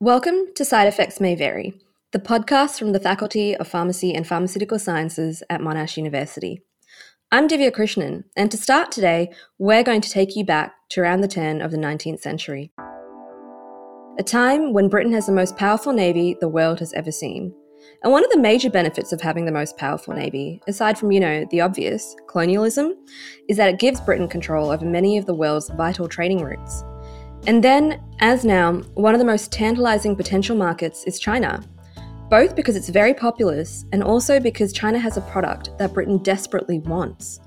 Welcome to Side Effects May Vary, the podcast from the Faculty of Pharmacy and Pharmaceutical Sciences at Monash University. I'm Divya Krishnan, and to start today, we're going to take you back to around the turn of the 19th century. A time when Britain has the most powerful navy the world has ever seen. And one of the major benefits of having the most powerful navy, aside from, you know, the obvious, colonialism, is that it gives Britain control over many of the world's vital trading routes. And then, as now, one of the most tantalizing potential markets is China, both because it's very populous and also because China has a product that Britain desperately wants.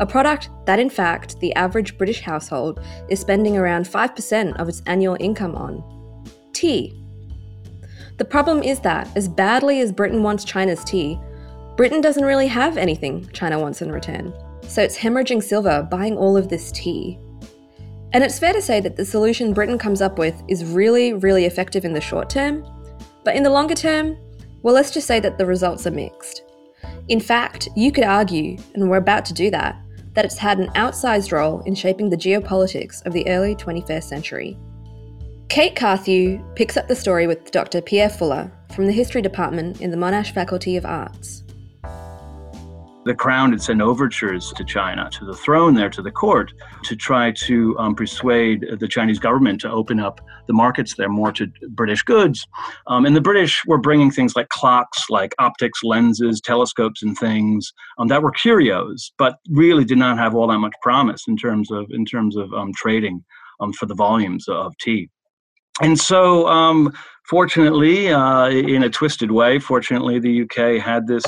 A product that, in fact, the average British household is spending around 5% of its annual income on tea. The problem is that, as badly as Britain wants China's tea, Britain doesn't really have anything China wants in return. So it's hemorrhaging silver buying all of this tea. And it's fair to say that the solution Britain comes up with is really, really effective in the short term, but in the longer term, well, let's just say that the results are mixed. In fact, you could argue, and we're about to do that, that it's had an outsized role in shaping the geopolitics of the early 21st century. Kate Carthew picks up the story with Dr. Pierre Fuller from the History Department in the Monash Faculty of Arts. The crown had sent overtures to China, to the throne there, to the court, to try to um, persuade the Chinese government to open up the markets there more to British goods. Um, and the British were bringing things like clocks, like optics, lenses, telescopes, and things um, that were curios, but really did not have all that much promise in terms of in terms of um, trading um, for the volumes of tea. And so, um, fortunately, uh, in a twisted way, fortunately, the UK had this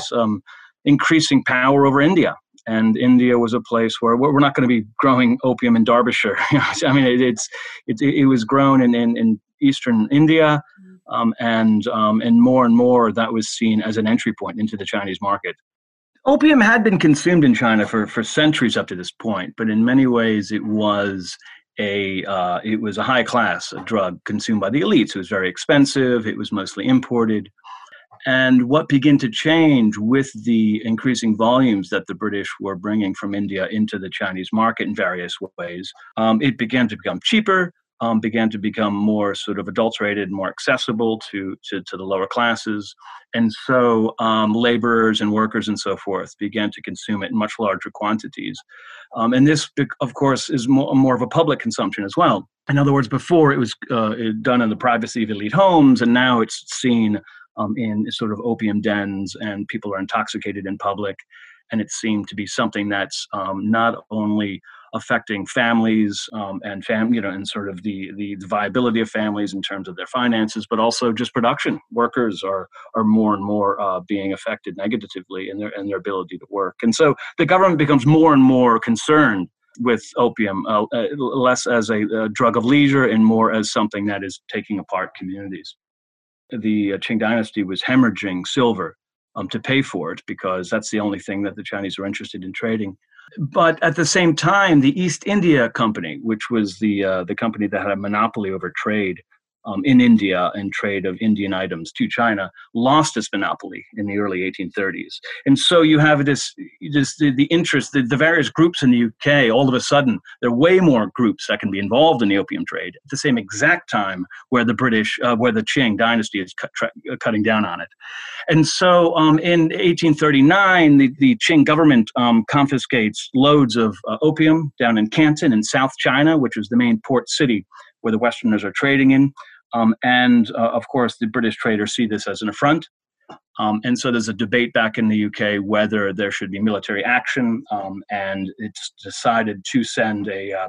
increasing power over India. And India was a place where we're not going to be growing opium in Derbyshire. I mean, it, it's it, it was grown in, in, in eastern India, mm-hmm. um, and um, and more and more that was seen as an entry point into the Chinese market. Opium had been consumed in China for, for centuries up to this point, but in many ways it was a uh, it was a high class drug consumed by the elites. It was very expensive. It was mostly imported. And what began to change with the increasing volumes that the British were bringing from India into the Chinese market in various ways, um, it began to become cheaper, um, began to become more sort of adulterated, more accessible to, to, to the lower classes. And so um, laborers and workers and so forth began to consume it in much larger quantities. Um, and this, of course, is more, more of a public consumption as well. In other words, before it was uh, done in the privacy of elite homes, and now it's seen um, in sort of opium dens and people are intoxicated in public. And it seemed to be something that's um, not only affecting families um, and fam, you know, and sort of the, the, viability of families in terms of their finances, but also just production. Workers are are more and more uh, being affected negatively in their in their ability to work, and so the government becomes more and more concerned with opium, uh, uh, less as a, a drug of leisure and more as something that is taking apart communities the uh, Qing dynasty was hemorrhaging silver um, to pay for it because that's the only thing that the Chinese are interested in trading. But at the same time, the East India Company, which was the uh, the company that had a monopoly over trade, um, in India and trade of Indian items to China lost its monopoly in the early 1830s. And so you have this, this the, the interest, the, the various groups in the UK, all of a sudden, there are way more groups that can be involved in the opium trade at the same exact time where the British, uh, where the Qing dynasty is cut, tra- uh, cutting down on it. And so um, in 1839, the, the Qing government um, confiscates loads of uh, opium down in Canton in South China, which is the main port city where the Westerners are trading in. Um, and uh, of course, the British traders see this as an affront. Um, and so there's a debate back in the UK whether there should be military action, um, and it's decided to send a uh,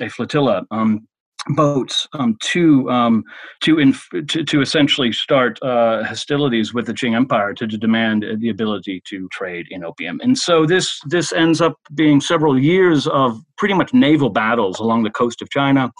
a flotilla um, boats um, to um, to, inf- to, to essentially start uh, hostilities with the Qing Empire to, to demand the ability to trade in opium. And so this this ends up being several years of pretty much naval battles along the coast of China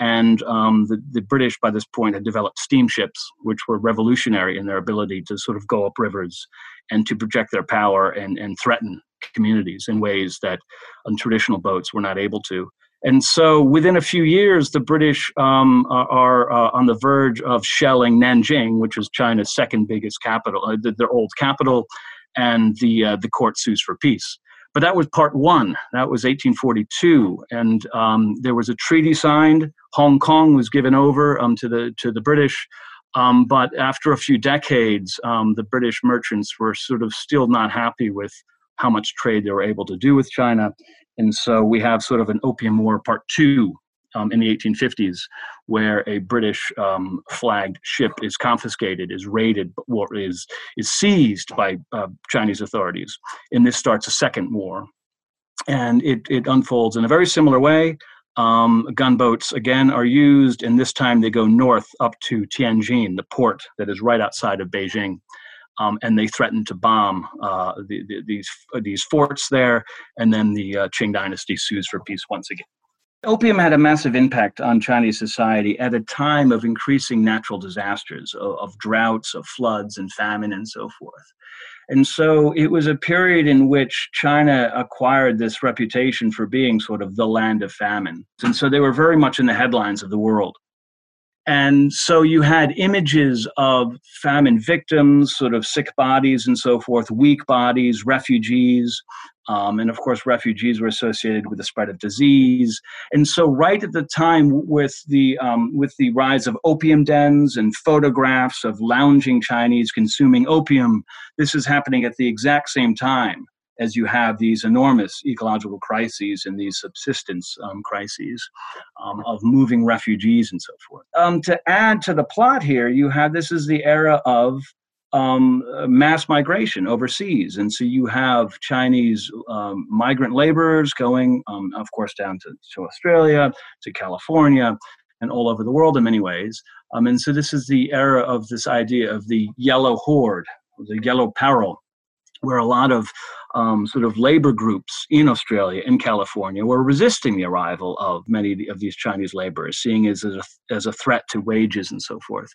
and um, the, the British, by this point, had developed steamships, which were revolutionary in their ability to sort of go up rivers and to project their power and, and threaten communities in ways that um, traditional boats were not able to. And so within a few years, the British um, are, are uh, on the verge of shelling Nanjing, which is China's second biggest capital, uh, their old capital, and the, uh, the court sues for peace. But that was part one. That was 1842, and um, there was a treaty signed. Hong Kong was given over um, to the to the British, Um, but after a few decades, um, the British merchants were sort of still not happy with how much trade they were able to do with China. And so we have sort of an opium war part two um, in the 1850s, where a British um, flagged ship is confiscated, is raided, or is is seized by uh, Chinese authorities, and this starts a second war, and it it unfolds in a very similar way. Um, gunboats again are used, and this time they go north up to Tianjin, the port that is right outside of Beijing. Um, and they threaten to bomb uh, the, the, these these forts there, and then the uh, Qing dynasty sues for peace once again. Opium had a massive impact on Chinese society at a time of increasing natural disasters, of, of, droughts, of floods, and famine, and so forth. And so it was a period in which China acquired this reputation for being sort of the land of famine. And so they were very much in the headlines of the world. And so you had images of famine victims, sort of sick bodies and so forth, weak bodies, refugees. Um, and of course, refugees were associated with the spread of disease. And so, right at the time, with the um, with the rise of opium dens and photographs of lounging Chinese consuming opium, this is happening at the exact same time as you have these enormous ecological crises and these subsistence um, crises um, of moving refugees and so forth. Um, to add to the plot here, you have this is the era of um, mass migration overseas. And so you have Chinese um, migrant laborers going, um, of course, down to, to Australia, to California, and all over the world in many ways. and so this is the era of this idea of the yellow horde, the yellow peril, where a lot of um, sort of labor groups in Australia and California were resisting the arrival of many of these Chinese laborers, seeing it as a, as a threat to wages and so forth.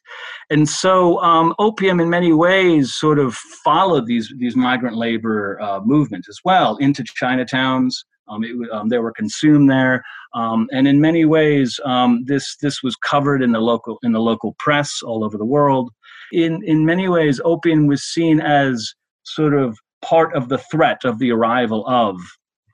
And so um, opium, in many ways, sort of followed these, these migrant labor uh, movements as well into Chinatowns. Um, it, um, they were consumed there, um, and in many ways, um, this this was covered in the local in the local press all over the world. In in many ways, opium was seen as sort of part of the threat of the arrival of,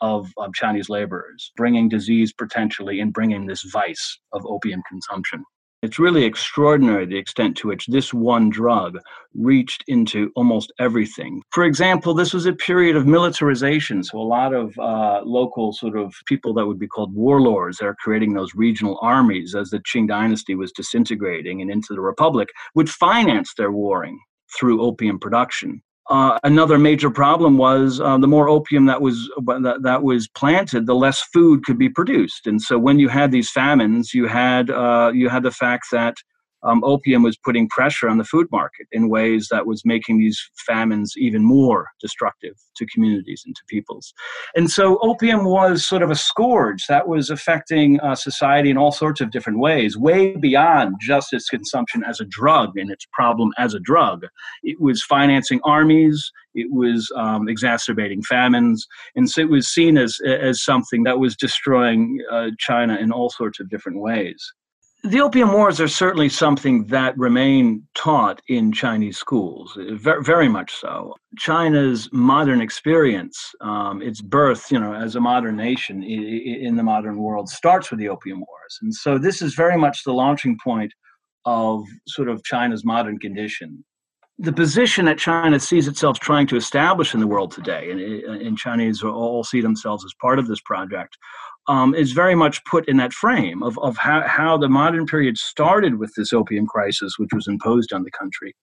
of, of Chinese laborers, bringing disease potentially and bringing this vice of opium consumption. It's really extraordinary the extent to which this one drug reached into almost everything. For example, this was a period of militarization. So, a lot of uh, local sort of people that would be called warlords that are creating those regional armies as the Qing dynasty was disintegrating and into the Republic would finance their warring through opium production. Uh, another major problem was uh, the more opium that was that, that was planted, the less food could be produced. And so, when you had these famines, you had uh, you had the fact that um, opium was putting pressure on the food market in ways that was making these famines even more destructive to communities and to peoples. And so opium was sort of a scourge that was affecting uh, society in all sorts of different ways, way beyond just its consumption as a drug and its problem as a drug. It was financing armies, it was um, exacerbating famines, and so it was seen as, as something that was destroying uh, China in all sorts of different ways. The opium wars are certainly something that remain taught in Chinese schools, very, very much so. China's modern experience, um, its birth, you know, as a modern nation in the modern world, starts with the opium wars, and so this is very much the launching point of sort of China's modern condition. The position that China sees itself trying to establish in the world today, and, and Chinese all see themselves as part of this project, um, is very much put in that frame of, of how, how the modern period started with this opium crisis, which was imposed on the country.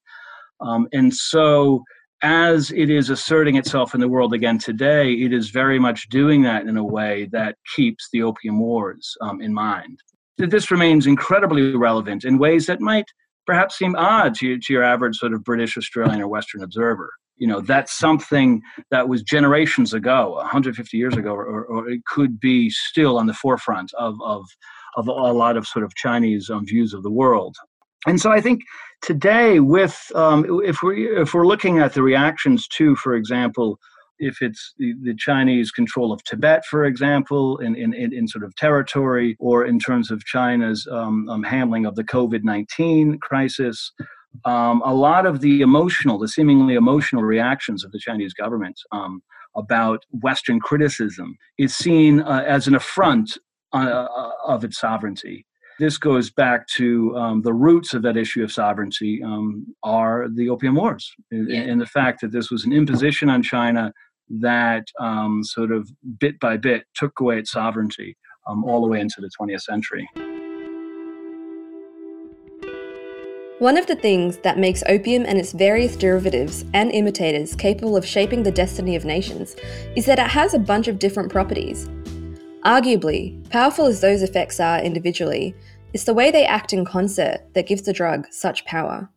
Um, and so, as it is asserting itself in the world again today, it is very much doing that in a way that keeps the opium wars um, in mind. This remains incredibly relevant in ways that might perhaps seem odd to, to your average sort of British, Australian, or Western observer you know that's something that was generations ago 150 years ago or, or it could be still on the forefront of of of a lot of sort of chinese um, views of the world. And so i think today with um, if we if we're looking at the reactions to for example if it's the, the Chinese control of Tibet, for example, in, in, in, sort of territory, or in terms of China's um, um, handling of the COVID 19 crisis, um, a lot of the emotional, the seemingly emotional reactions of the Chinese government um, about Western criticism is seen uh, as an affront uh, uh, of its sovereignty. This goes back to um, the roots of that issue of sovereignty um, are the Opium Wars, yeah. and the fact that this was an imposition on China that um, sort of bit by bit took away its sovereignty um, all the way into the 20th century. One of the things that makes opium and its various derivatives and imitators capable of shaping the destiny of nations is that it has a bunch of different properties. Arguably, powerful as those effects are individually, it's the way they act in concert that gives the drug such power.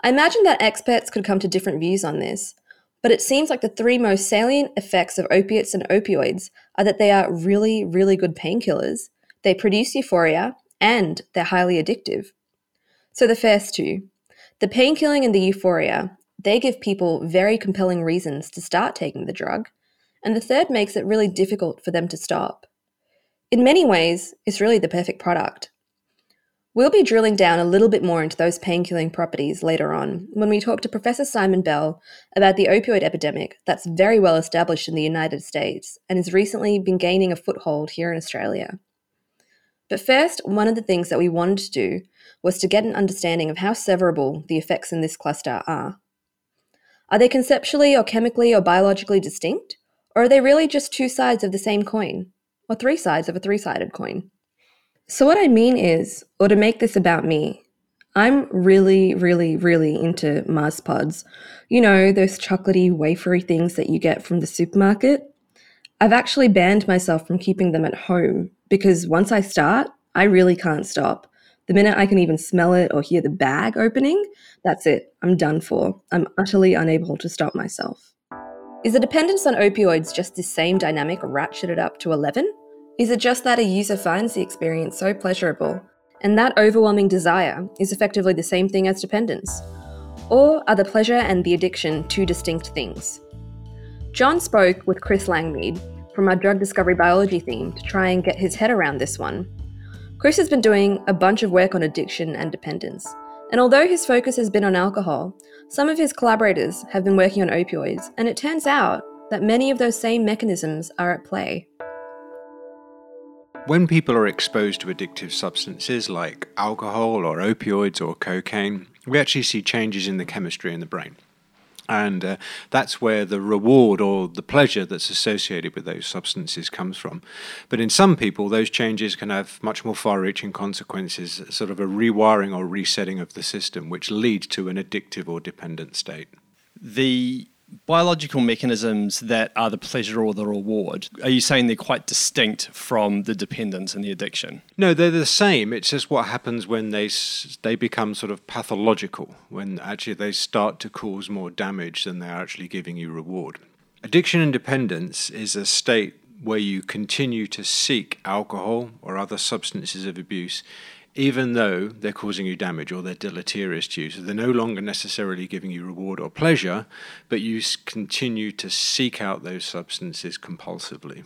I imagine that experts could come to different views on this, but it seems like the three most salient effects of opiates and opioids are that they are really, really good painkillers, they produce euphoria, and they're highly addictive. So the first two, the pain killing and the euphoria, they give people very compelling reasons to start taking the drug, and the third makes it really difficult for them to stop. In many ways, it's really the perfect product. We'll be drilling down a little bit more into those painkilling properties later on when we talk to Professor Simon Bell about the opioid epidemic that's very well established in the United States and has recently been gaining a foothold here in Australia. But first, one of the things that we wanted to do was to get an understanding of how severable the effects in this cluster are. Are they conceptually or chemically or biologically distinct? Or are they really just two sides of the same coin? Or three sides of a three sided coin? So, what I mean is, or to make this about me, I'm really, really, really into Mars pods. You know, those chocolatey, wafery things that you get from the supermarket. I've actually banned myself from keeping them at home because once I start, I really can't stop. The minute I can even smell it or hear the bag opening, that's it. I'm done for. I'm utterly unable to stop myself. Is the dependence on opioids just the same dynamic ratcheted up to 11? Is it just that a user finds the experience so pleasurable, and that overwhelming desire is effectively the same thing as dependence? Or are the pleasure and the addiction two distinct things? John spoke with Chris Langmead from our drug discovery biology theme to try and get his head around this one. Chris has been doing a bunch of work on addiction and dependence, and although his focus has been on alcohol, some of his collaborators have been working on opioids, and it turns out that many of those same mechanisms are at play. When people are exposed to addictive substances like alcohol or opioids or cocaine, we actually see changes in the chemistry in the brain. And uh, that's where the reward or the pleasure that's associated with those substances comes from. But in some people, those changes can have much more far reaching consequences, sort of a rewiring or resetting of the system, which leads to an addictive or dependent state. The biological mechanisms that are the pleasure or the reward, are you saying they're quite distinct from the dependence and the addiction? No, they're the same. It's just what happens when they they become sort of pathological, when actually they start to cause more damage than they're actually giving you reward. Addiction and dependence is a state where you continue to seek alcohol or other substances of abuse even though they're causing you damage or they're deleterious to you. So they're no longer necessarily giving you reward or pleasure, but you continue to seek out those substances compulsively.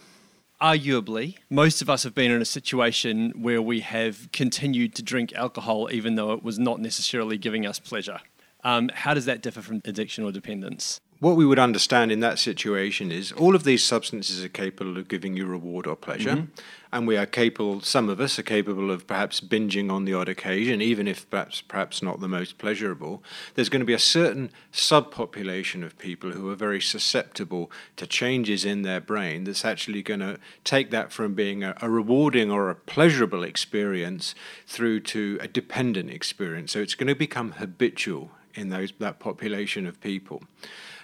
Arguably, most of us have been in a situation where we have continued to drink alcohol even though it was not necessarily giving us pleasure. Um, how does that differ from addiction or dependence? What we would understand in that situation is all of these substances are capable of giving you reward or pleasure. Mm-hmm. And we are capable, some of us are capable of perhaps binging on the odd occasion, even if perhaps, perhaps not the most pleasurable. There's going to be a certain subpopulation of people who are very susceptible to changes in their brain that's actually going to take that from being a, a rewarding or a pleasurable experience through to a dependent experience. So it's going to become habitual in those, that population of people.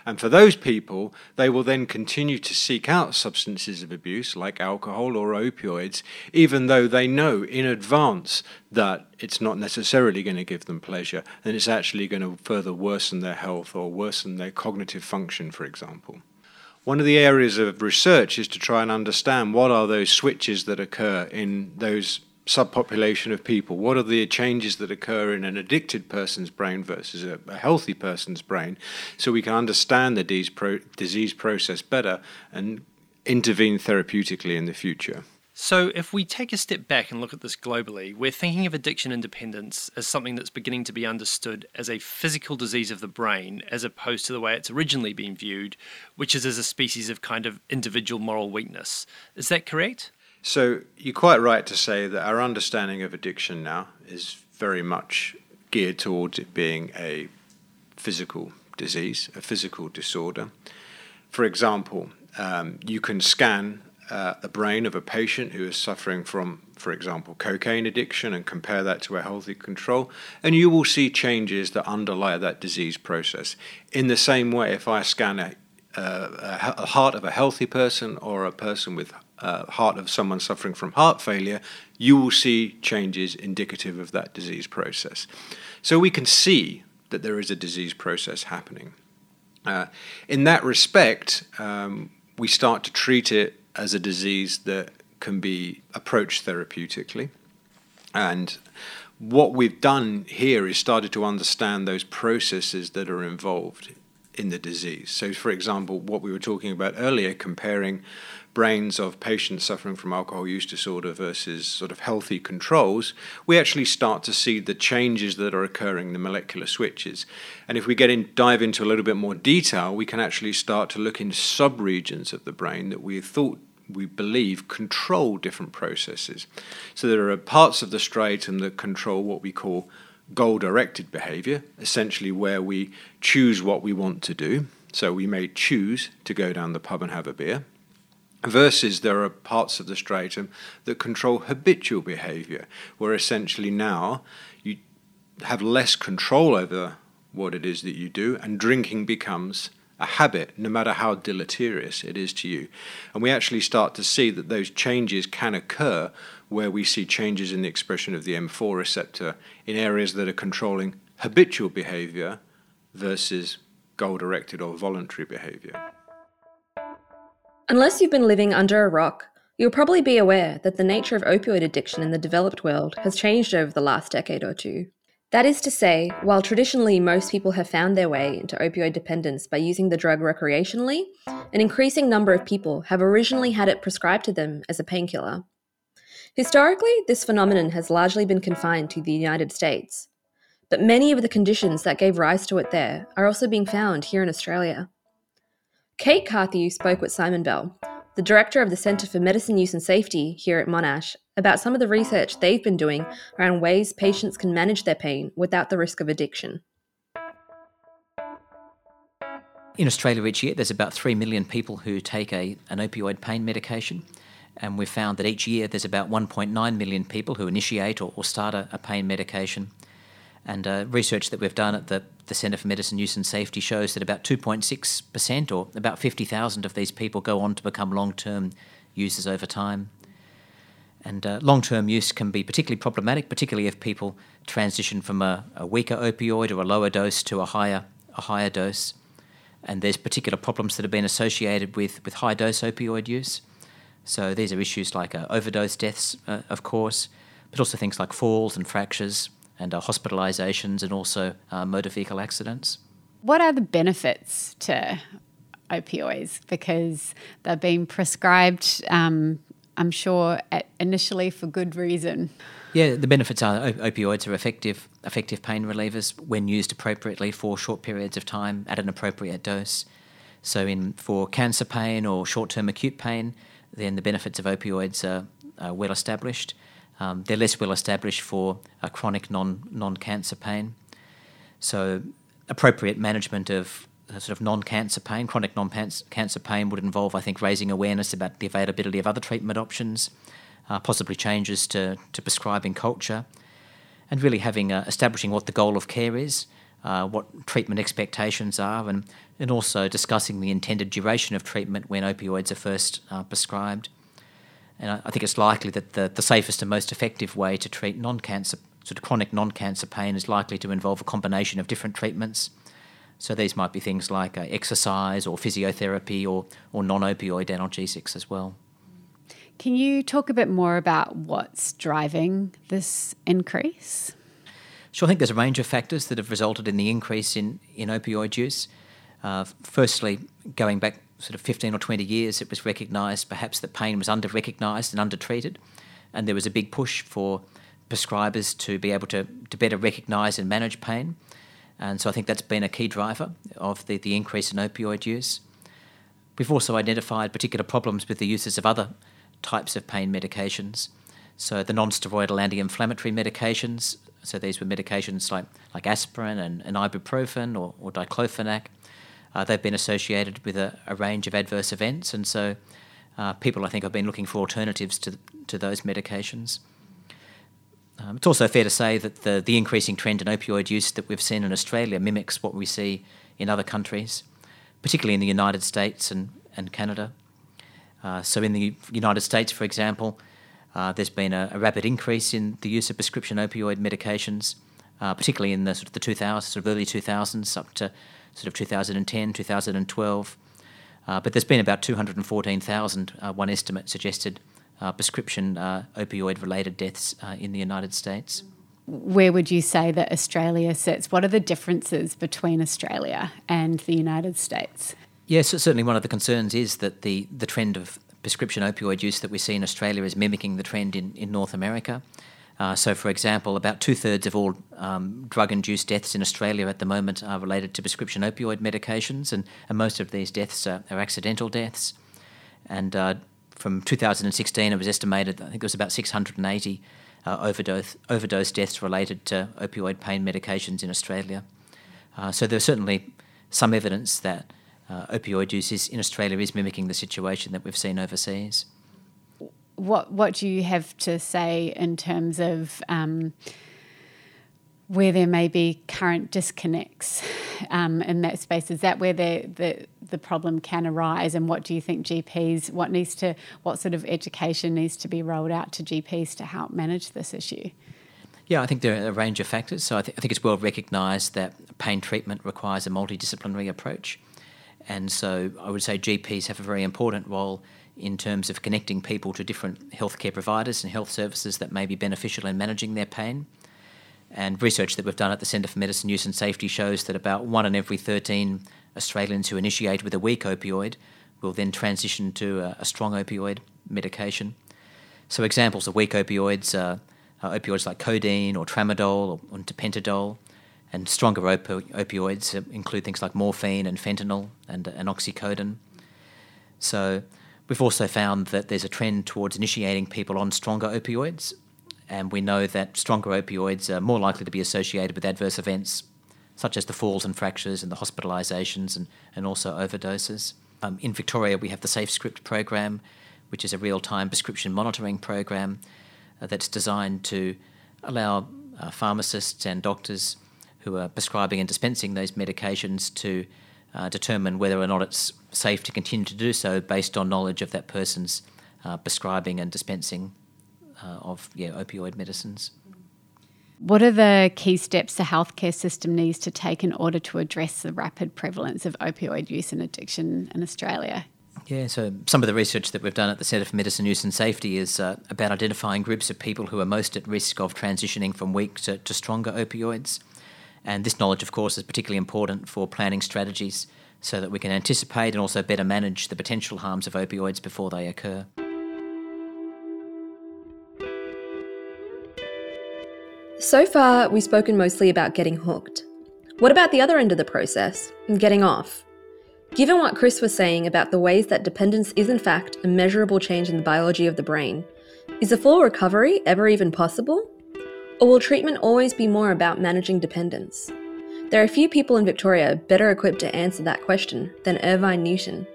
And for those people, they will then continue to seek out substances of abuse like alcohol or opioids, even though they know in advance that it's not necessarily going to give them pleasure and it's actually going to further worsen their health or worsen their cognitive function, for example. One of the areas of research is to try and understand what are those switches that occur in those subpopulation of people? What are the changes that occur in an addicted person's brain versus a, a healthy person's brain so we can understand the disease, pro- disease process better and intervene therapeutically in the future? So, if we take a step back and look at this globally, we're thinking of addiction and dependence as something that's beginning to be understood as a physical disease of the brain, as opposed to the way it's originally been viewed, which is as a species of kind of individual moral weakness. Is that correct? So you're quite right to say that our understanding of addiction now is very much geared towards it being a physical disease, a physical disorder. For example, um, you can scan uh, the brain of a patient who is suffering from, for example, cocaine addiction and compare that to a healthy control, and you will see changes that underlie that disease process. In the same way, if I scan a, uh, a heart of a healthy person or a person with uh, heart of someone suffering from heart failure, you will see changes indicative of that disease process. So we can see that there is a disease process happening. Uh, in that respect, um, we start to treat it as a disease that can be approached therapeutically. And what we've done here is started to understand those processes that are involved in the disease. So, for example, what we were talking about earlier, comparing brains of patients suffering from alcohol use disorder versus sort of healthy controls, we actually start to see the changes that are occurring, the molecular switches. And if we get in, dive into a little bit more detail, we can actually start to look into subregions of the brain that we thought we believe control different processes. So there are parts of the striatum that control what we call goal directed behavior, essentially where we choose what we want to do. So we may choose to go down the pub and have a beer versus there are parts of the striatum that control habitual behavior, where essentially now you have less control over what it is that you do, and drinking becomes a habit, no matter how deleterious it is to you. And we actually start to see that those changes can occur where we see changes in the expression of the M4 receptor in areas that are controlling habitual behavior versus goal directed or voluntary behavior. Unless you've been living under a rock, you'll probably be aware that the nature of opioid addiction in the developed world has changed over the last decade or two. That is to say, while traditionally most people have found their way into opioid dependence by using the drug recreationally, an increasing number of people have originally had it prescribed to them as a painkiller. Historically, this phenomenon has largely been confined to the United States, but many of the conditions that gave rise to it there are also being found here in Australia. Kate Carthew spoke with Simon Bell, the director of the Centre for Medicine Use and Safety here at Monash, about some of the research they've been doing around ways patients can manage their pain without the risk of addiction. In Australia each year, there's about 3 million people who take a, an opioid pain medication. And we've found that each year there's about 1.9 million people who initiate or, or start a, a pain medication. And uh, research that we've done at the, the Centre for Medicine Use and Safety shows that about 2.6% or about 50,000 of these people go on to become long term users over time. And uh, long term use can be particularly problematic, particularly if people transition from a, a, weaker opioid or a lower dose to a higher, a higher dose. And there's particular problems that have been associated with, with high dose opioid use. So these are issues like uh, overdose deaths, uh, of course, but also things like falls and fractures, and uh, hospitalisations and also uh, motor vehicle accidents. What are the benefits to opioids? Because they're being prescribed, um, I'm sure, initially for good reason. Yeah, the benefits are opioids are effective, effective pain relievers when used appropriately for short periods of time at an appropriate dose. So, in for cancer pain or short-term acute pain, then the benefits of opioids are, are well established. Um, they're less well established for a chronic non non cancer pain. So, appropriate management of sort of non cancer pain, chronic non cancer pain, would involve, I think, raising awareness about the availability of other treatment options, uh, possibly changes to, to prescribing culture, and really having uh, establishing what the goal of care is. Uh, what treatment expectations are, and, and also discussing the intended duration of treatment when opioids are first uh, prescribed. And I, I think it's likely that the, the safest and most effective way to treat non cancer, sort of chronic non cancer pain, is likely to involve a combination of different treatments. So these might be things like uh, exercise or physiotherapy or, or non opioid analgesics as well. Can you talk a bit more about what's driving this increase? Sure, I think there's a range of factors that have resulted in the increase in, in opioid use. Uh, firstly, going back sort of 15 or 20 years, it was recognised perhaps that pain was under recognised and under treated, and there was a big push for prescribers to be able to, to better recognise and manage pain. And so I think that's been a key driver of the, the increase in opioid use. We've also identified particular problems with the uses of other types of pain medications. So the non-steroidal anti-inflammatory medications. So these were medications like, like aspirin and, and ibuprofen or, or diclofenac. Uh, they've been associated with a, a, range of adverse events, and so uh, people, I think, have been looking for alternatives to, to those medications. Um, it's also fair to say that the, the increasing trend in opioid use that we've seen in Australia mimics what we see in other countries, particularly in the United States and, and Canada. Uh, so, in the United States, for example, uh, there's been a, a, rapid increase in the use of prescription opioid medications, uh, particularly in the sort of the 2000s, sort of early 2000s, up to sort of 2010, 2012. Uh, but there's been about 214,000, uh, one estimate suggested, uh, prescription opioid related deaths in the United States. Where would you say that Australia sits? What are the differences between Australia and the United States? Yes, certainly one of the concerns is that the, the trend of prescription opioid use that we see in Australia is mimicking the trend in, in North America. Uh, so, for example, about two thirds of all um, drug induced deaths in Australia at the moment are related to prescription opioid medications, and, and most of these deaths are, are accidental deaths. And uh, from 2016, it was estimated, I think it was about 680 uh, overdose, overdose deaths related to opioid pain medications in Australia. Uh, so, there's certainly some evidence that uh, opioid use in Australia is mimicking the situation that we've seen overseas. What what do you have to say in terms of um, where there may be current disconnects um, in that space? Is that where the, the the problem can arise? And what do you think GPs what needs to what sort of education needs to be rolled out to GPs to help manage this issue? Yeah, I think there are a range of factors. So I, th- I think it's well recognised that pain treatment requires a multidisciplinary approach. And so I would say GPs have a very important role in terms of connecting people to different healthcare providers and health services that may be beneficial in managing their pain. And research that we've done at the Centre for Medicine Use and Safety shows that about one in every 13 Australians who initiate with a weak opioid will then transition to a, a strong opioid medication. So, examples of weak opioids are, are opioids like codeine or tramadol or, or tapentadol. And stronger opioids include things like morphine and fentanyl and, and oxycodone. So we've also found that there's a trend towards initiating people on stronger opioids, and we know that stronger opioids are more likely to be associated with adverse events such as the falls and fractures and the hospitalisations and, and also overdoses. Um, in Victoria, we have the SafeScript program, which is a real time prescription monitoring program uh, that's designed to allow uh, pharmacists and doctors who are prescribing and dispensing those medications to uh, determine whether or not it's safe to continue to do so based on knowledge of that person's uh, prescribing and dispensing uh, of yeah, opioid medicines. What are the key steps the healthcare system needs to take in order to address the rapid prevalence of opioid use and addiction in Australia? Yeah, so some of the research that we've done at the Centre for Medicine Use and Safety is uh, about identifying groups of people who are most at risk of transitioning from weak to, to stronger opioids. And this knowledge, of course, is particularly important for planning strategies so that we can anticipate and also better manage the potential harms of opioids before they occur. So far, we've spoken mostly about getting hooked. What about the other end of the process, getting off? Given what Chris was saying about the ways that dependence is in fact a measurable change in the biology of the brain, is a full recovery ever even possible? Or will treatment always be more about managing dependence? There are few people in Victoria better equipped to answer that question than Irvine Newton.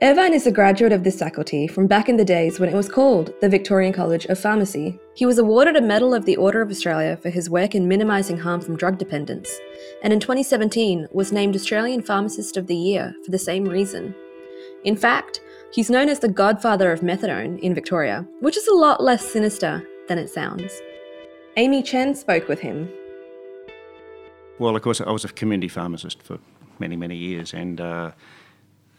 Irvine is a graduate of this faculty from back in the days when it was called the Victorian College of Pharmacy. He was awarded a Medal of the Order of Australia for his work in minimising harm from drug dependence, and in 2017 was named Australian Pharmacist of the Year for the same reason. In fact, he's known as the godfather of methadone in Victoria, which is a lot less sinister than it sounds. Amy Chen spoke with him. Well, of course, I was a community pharmacist for many, many years, and uh,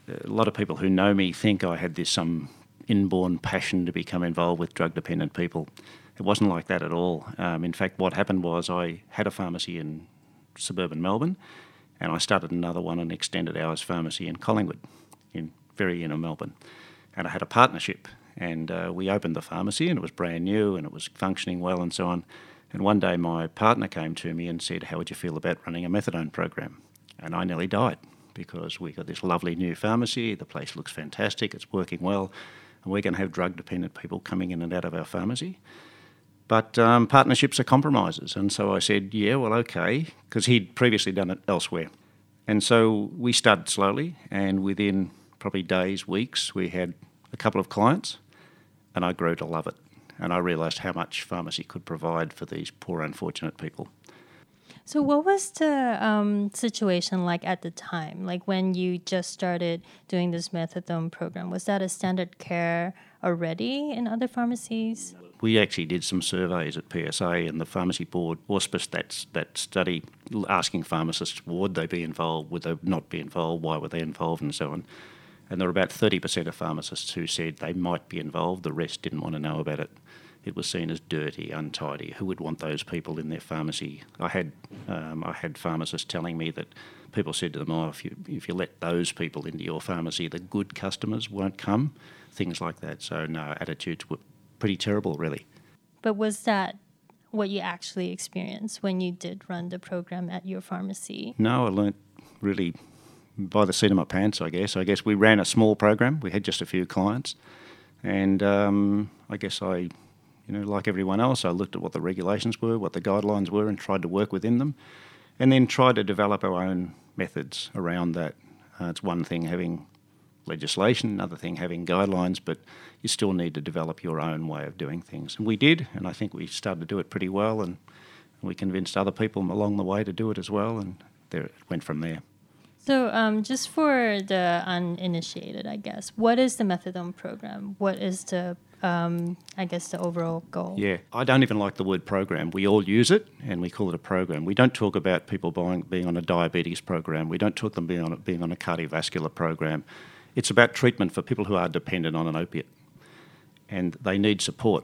a lot of people who know me think I had this some inborn passion to become involved with drug dependent people. It wasn't like that at all. Um, in fact, what happened was I had a pharmacy in suburban Melbourne, and I started another one, an extended hours pharmacy in Collingwood, in very inner Melbourne, and I had a partnership and uh, we opened the pharmacy, and it was brand new, and it was functioning well, and so on. And one day, my partner came to me and said, "How would you feel about running a methadone program?" And I nearly died because we got this lovely new pharmacy. The place looks fantastic. It's working well. and we're going to have drug dependent people coming in and out of our pharmacy. But um, partnerships are compromises. And so I said, yeah, well, okay, because he'd previously done it elsewhere. And so we started slowly, and within probably days, weeks, we had a couple of clients, and I grew to love it. And I realised how much pharmacy could provide for these poor, unfortunate people. So, what was the um, situation like at the time? Like when you just started doing this methadone program, was that a standard care already in other pharmacies? We actually did some surveys at PSA, and the pharmacy board auspiced that that study, asking pharmacists would they be involved, would they not be involved, why were they involved, and so on. And there were about 30% of pharmacists who said they might be involved. The rest didn't want to know about it it was seen as dirty, untidy. Who would want those people in their pharmacy? I had um, I had pharmacists telling me that people said to them, "Oh, if you if you let those people into your pharmacy, the good customers won't come." Things like that. So no, attitudes were pretty terrible, really. But was that what you actually experienced when you did run the program at your pharmacy? No, I learnt really by the seat of my pants. I guess. I guess we ran a small program. We had just a few clients, and um, I guess I you know, like everyone else, I looked at what the regulations were, what the guidelines were, and tried to work within them, and then tried to develop our own methods around that. Uh, it's one thing having legislation, another thing having guidelines, but you still need to develop your own way of doing things. And we did, and I think we started to do it pretty well, and we convinced other people along the way to do it as well, and there it went from there. So, um, just for the uninitiated, I guess, what is the methadone program? What is the um, I guess, the overall goal. Yeah, I don't even like the word program. We all use it and we call it a program. We don't talk about people buying, being on a diabetes program. We don't talk them being on, being on a cardiovascular program. It's about treatment for people who are dependent on an opiate and they need support.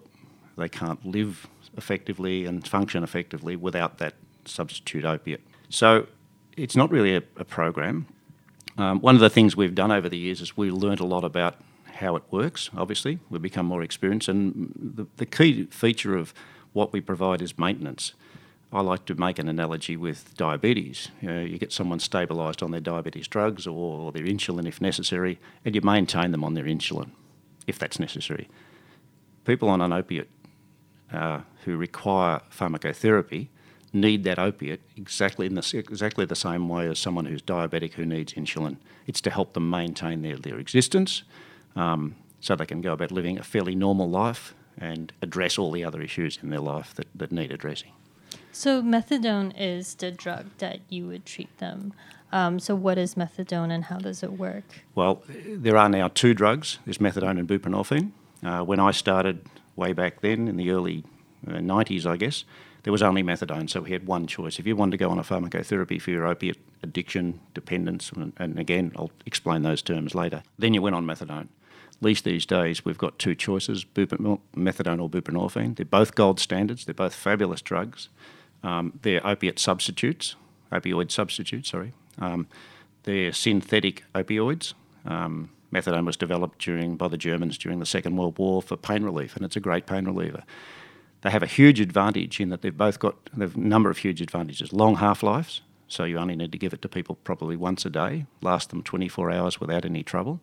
They can't live effectively and function effectively without that substitute opiate. So it's not really a, a program. Um, one of the things we've done over the years is we learned a lot about how it works, obviously. We've become more experienced. And the, the key feature of what we provide is maintenance. I like to make an analogy with diabetes. You, know, you get someone stabilised on their diabetes drugs or, or, their insulin if necessary, and you maintain them on their insulin if that's necessary. People on an opiate uh, who require pharmacotherapy need that opiate exactly in the, exactly the same way as someone who's diabetic who needs insulin. It's to help them maintain their, their existence, um, so they can go about living a fairly normal life and address all the other issues in their life that, that need addressing. So, methadone is the drug that you would treat them. Um, so, what is methadone and how does it work? Well, there are now two drugs there's methadone and buprenorphine. Uh, when I started way back then in the early uh, 90s, I guess, there was only methadone, so we had one choice. If you wanted to go on a pharmacotherapy for your opiate addiction, dependence, and, and again, I'll explain those terms later, then you went on methadone least these days, we've got two choices methadone or buprenorphine. They're both gold standards, they're both fabulous drugs. Um, they're opiate substitutes, opioid substitutes, sorry. Um, they're synthetic opioids. Um, methadone was developed during by the Germans during the Second World War for pain relief, and it's a great pain reliever. They have a huge advantage in that they've both got a number of huge advantages: long half lives, so you only need to give it to people probably once a day, last them 24 hours without any trouble.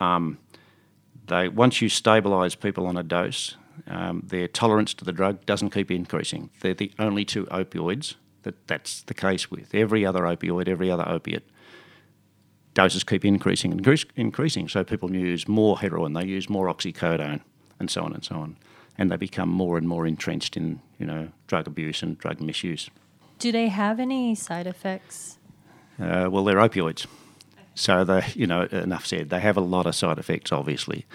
Um, they once you stabilise people on a dose, um, their tolerance to the drug doesn't keep increasing. They're the only two opioids that that's the case with. Every other opioid, every other opiate, doses keep increasing and increasing. So people use more heroin, they use more oxycodone, and so on and so on, and they become more and more entrenched in you know drug abuse and drug misuse. Do they have any side effects? Uh, well, they're opioids. So they, you know, enough said. They have a lot of side effects, obviously,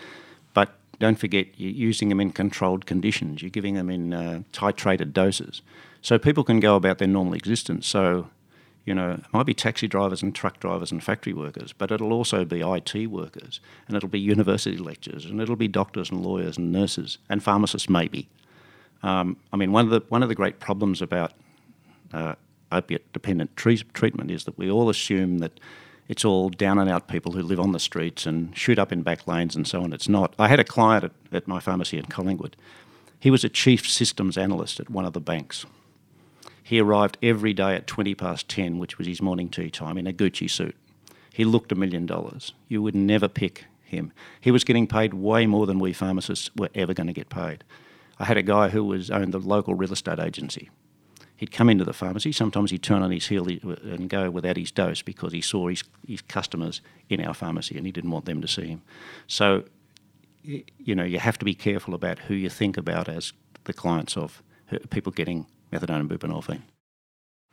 but don't forget you're using them in controlled conditions. You're giving them in uh, titrated doses, so people can go about their normal existence. So, you know, it might be taxi drivers and truck drivers and factory workers, but it'll also be IT workers, and it'll be university lecturers, and it'll be doctors and lawyers and nurses and pharmacists, maybe. Um, I mean, one of the one of the great problems about uh, opiate dependent tre- treatment is that we all assume that it's all down and out people who live on the streets and shoot up in back lanes and so on. It's not. I had a client at, at my pharmacy in Collingwood. He was a chief systems analyst at one of the banks. He arrived every day at 20 past 10, which was his morning tea time, in a Gucci suit. He looked a million dollars. You would never pick him. He was getting paid way more than we pharmacists were ever going to get paid. I had a guy who was owned the local real estate agency. He'd come into the pharmacy. Sometimes he'd turn on his heel and go without his dose because he saw his, his customers in our pharmacy and he didn't want them to see him. So, you know, you have to be careful about who you think about as the clients of people getting methadone and buprenorphine.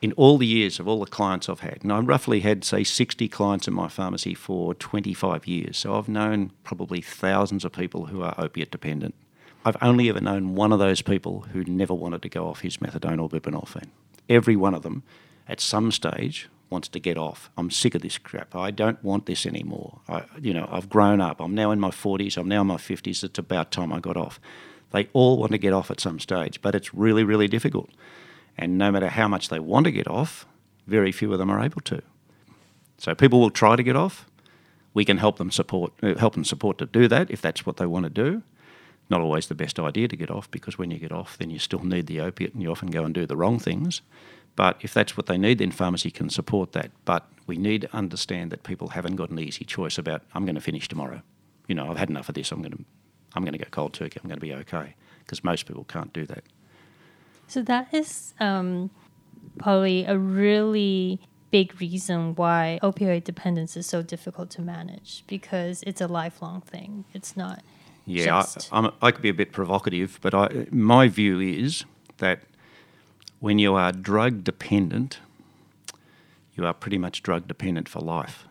In all the years of all the clients I've had, and I roughly had, say, 60 clients in my pharmacy for 25 years, so I've known probably thousands of people who are opiate dependent. I've only ever known one of those people who never wanted to go off his methadone or buprenorphine. Every one of them, at some stage, wants to get off. I'm sick of this crap. I don't want this anymore. I, you know, I've grown up. I'm now in my 40s. I'm now in my 50s. It's about time I got off. They all want to get off at some stage, but it's really, really difficult. And no matter how much they want to get off, very few of them are able to. So people will try to get off. We can help them support, uh, help them support to do that if that's what they want to do not always the best idea to get off because when you get off, then you still need the opiate and you often go and do the wrong things. But if that's what they need, then pharmacy can support that. But we need to understand that people haven't got an easy choice about I'm going to finish tomorrow. You know, I've had enough of this. I'm going to I'm going to go cold turkey. I'm going to be okay because most people can't do that. So that is um, probably a really big reason why opioid dependence is so difficult to manage because it's a lifelong thing. It's not yeah, I, I, could be a bit provocative, but I, my view is that when you are drug dependent, you are pretty much drug dependent for life.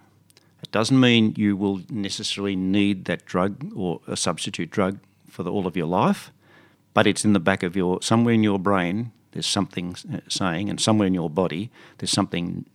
It doesn't mean you will necessarily need that drug or a substitute drug for the, all of your life, but it's in the back of your, somewhere in your brain, there's something uh, saying, and somewhere in your body, there's something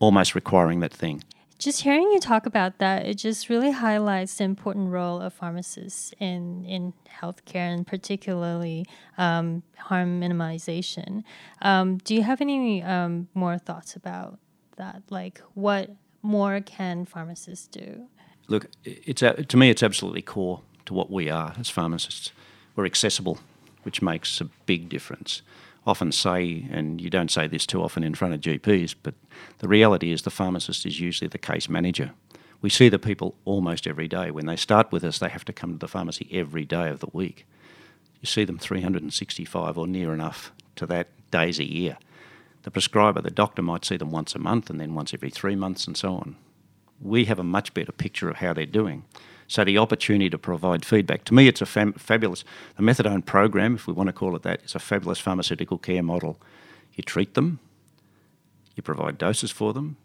almost requiring that thing just hearing you talk about that, it just really highlights the important role of pharmacists in in healthcare and particularly um, harm minimization. Um, do you have any um, more thoughts about that? Like, what more can pharmacists do? Look, it's to me, it's absolutely core to what we are as pharmacists. We're accessible, which makes a big difference often say, and you don't say this too often in front of GPs, but the reality is the pharmacist is usually the case manager. We see the people almost every day. When they start with us, they have to come to the pharmacy every day of the week. You see them 365 or near enough to that days a year. The prescriber, the doctor, might see them once a month and then once every three months and so on. We have a much better picture of how they're doing. So the opportunity to provide feedback. To me, it's a fam- fabulous, the methadone program, if we want to call it that, is a fabulous pharmaceutical care model. You treat them, you provide doses for them,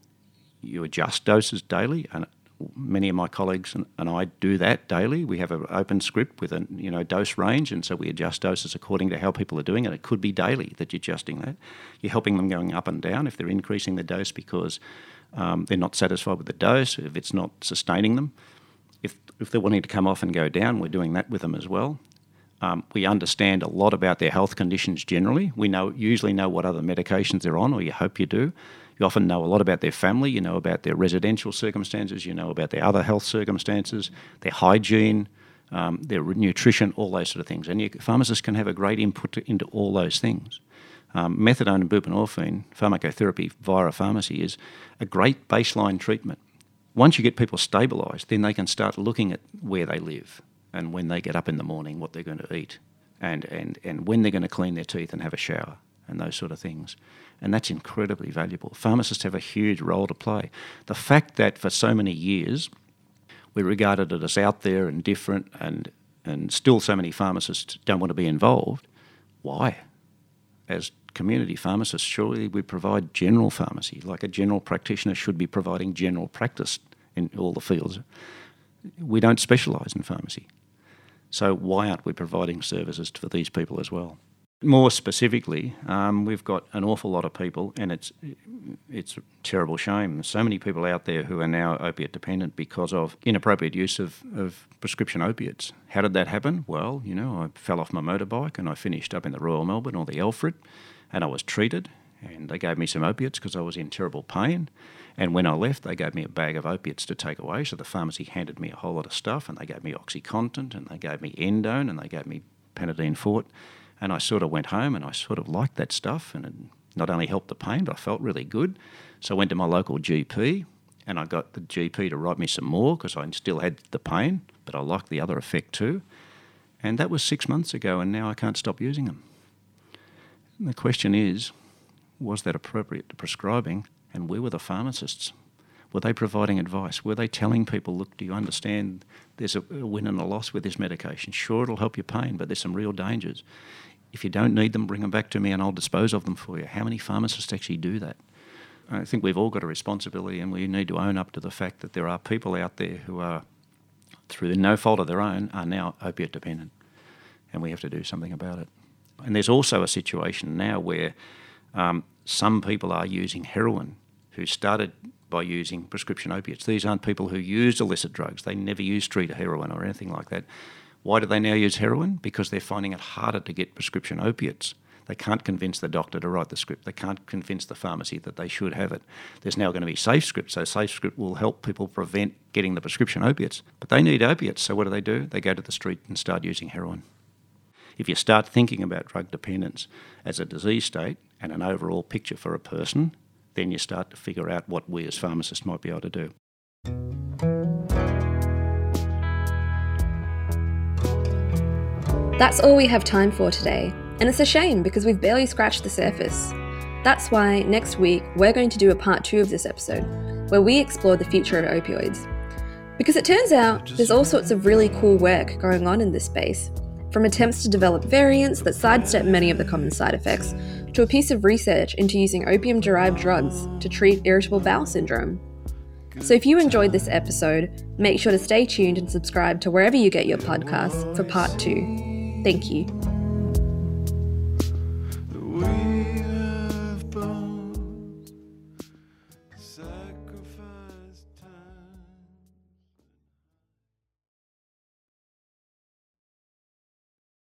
you adjust doses daily, and many of my colleagues and, and I do that daily. We have an open script with a you know dose range, and so we adjust doses according to how people are doing it. It could be daily that you're adjusting that. You're helping them going up and down if they're increasing the dose because um, they're not satisfied with the dose, if it's not sustaining them if, they're wanting to come off and go down, we're doing that with them as well. Um, we understand a lot about their health conditions generally. We know usually know what other medications they're on, or you hope you do. You often know a lot about their family. You know about their residential circumstances. You know about their other health circumstances, their hygiene, um, their nutrition, all those sort of things. And pharmacists can have a great input to, into all those things. Um, methadone and buprenorphine pharmacotherapy via a pharmacy is a great baseline treatment once you get people stabilised, then they can start looking at where they live and when they get up in the morning, what they're going to eat, and, and, and when they're going to clean their teeth and have a shower, and those sort of things. And that's incredibly valuable. Pharmacists have a huge role to play. The fact that for so many years we regarded it as out there and different, and, and still so many pharmacists don't want to be involved, why? As community pharmacists, surely we provide general pharmacy, like a general practitioner should be providing general practice in all the fields. We don't specialise in pharmacy. So why aren't we providing services for these people as well? More specifically, um, we've got an awful lot of people, and it's it's a terrible shame. There's so many people out there who are now opiate dependent because of inappropriate use of, of prescription opiates. How did that happen? Well, you know, I fell off my motorbike and I finished up in the Royal Melbourne or the Alfred, and I was treated, and they gave me some opiates because I was in terrible pain. And when I left, they gave me a bag of opiates to take away. So the pharmacy handed me a whole lot of stuff, and they gave me OxyContin, and they gave me Endone, and they gave me Panadeine Forte. And I sort of went home, and I sort of liked that stuff, and it not only helped the pain, but I felt really good. So I went to my local GP, and I got the GP to write me some more because I still had the pain, but I liked the other effect too. And that was six months ago, and now I can't stop using them. And the question is was that appropriate to prescribing, and where were the pharmacists? Were they providing advice? Were they telling people, look, do you understand there's a, win and a loss with this medication? Sure, it'll help your pain, but there's some real dangers. If you don't need them, bring them back to me and I'll dispose of them for you. How many pharmacists actually do that? I think we've all got a responsibility and we need to own up to the fact that there are people out there who are, through no fault of their own, are now opiate dependent. And we have to do something about it. And there's also a situation now where um, some people are using heroin who started by using prescription opiates. These aren't people who used illicit drugs. They never used street heroin or anything like that. Why do they now use heroin? Because they're finding it harder to get prescription opiates. They can't convince the doctor to write the script. They can't convince the pharmacy that they should have it. There's now going to be safe script, so safe script will help people prevent getting the prescription opiates. But they need opiates, so what do they do? They go to the street and start using heroin. If you start thinking about drug dependence as a disease state and an overall picture for a person, then you start to figure out what we as pharmacists might be able to do. That's all we have time for today, and it's a shame because we've barely scratched the surface. That's why next week we're going to do a part two of this episode, where we explore the future of opioids. Because it turns out there's all sorts of really cool work going on in this space, from attempts to develop variants that sidestep many of the common side effects, to a piece of research into using opium derived drugs to treat irritable bowel syndrome. So if you enjoyed this episode, make sure to stay tuned and subscribe to wherever you get your podcasts for part two. Thank you.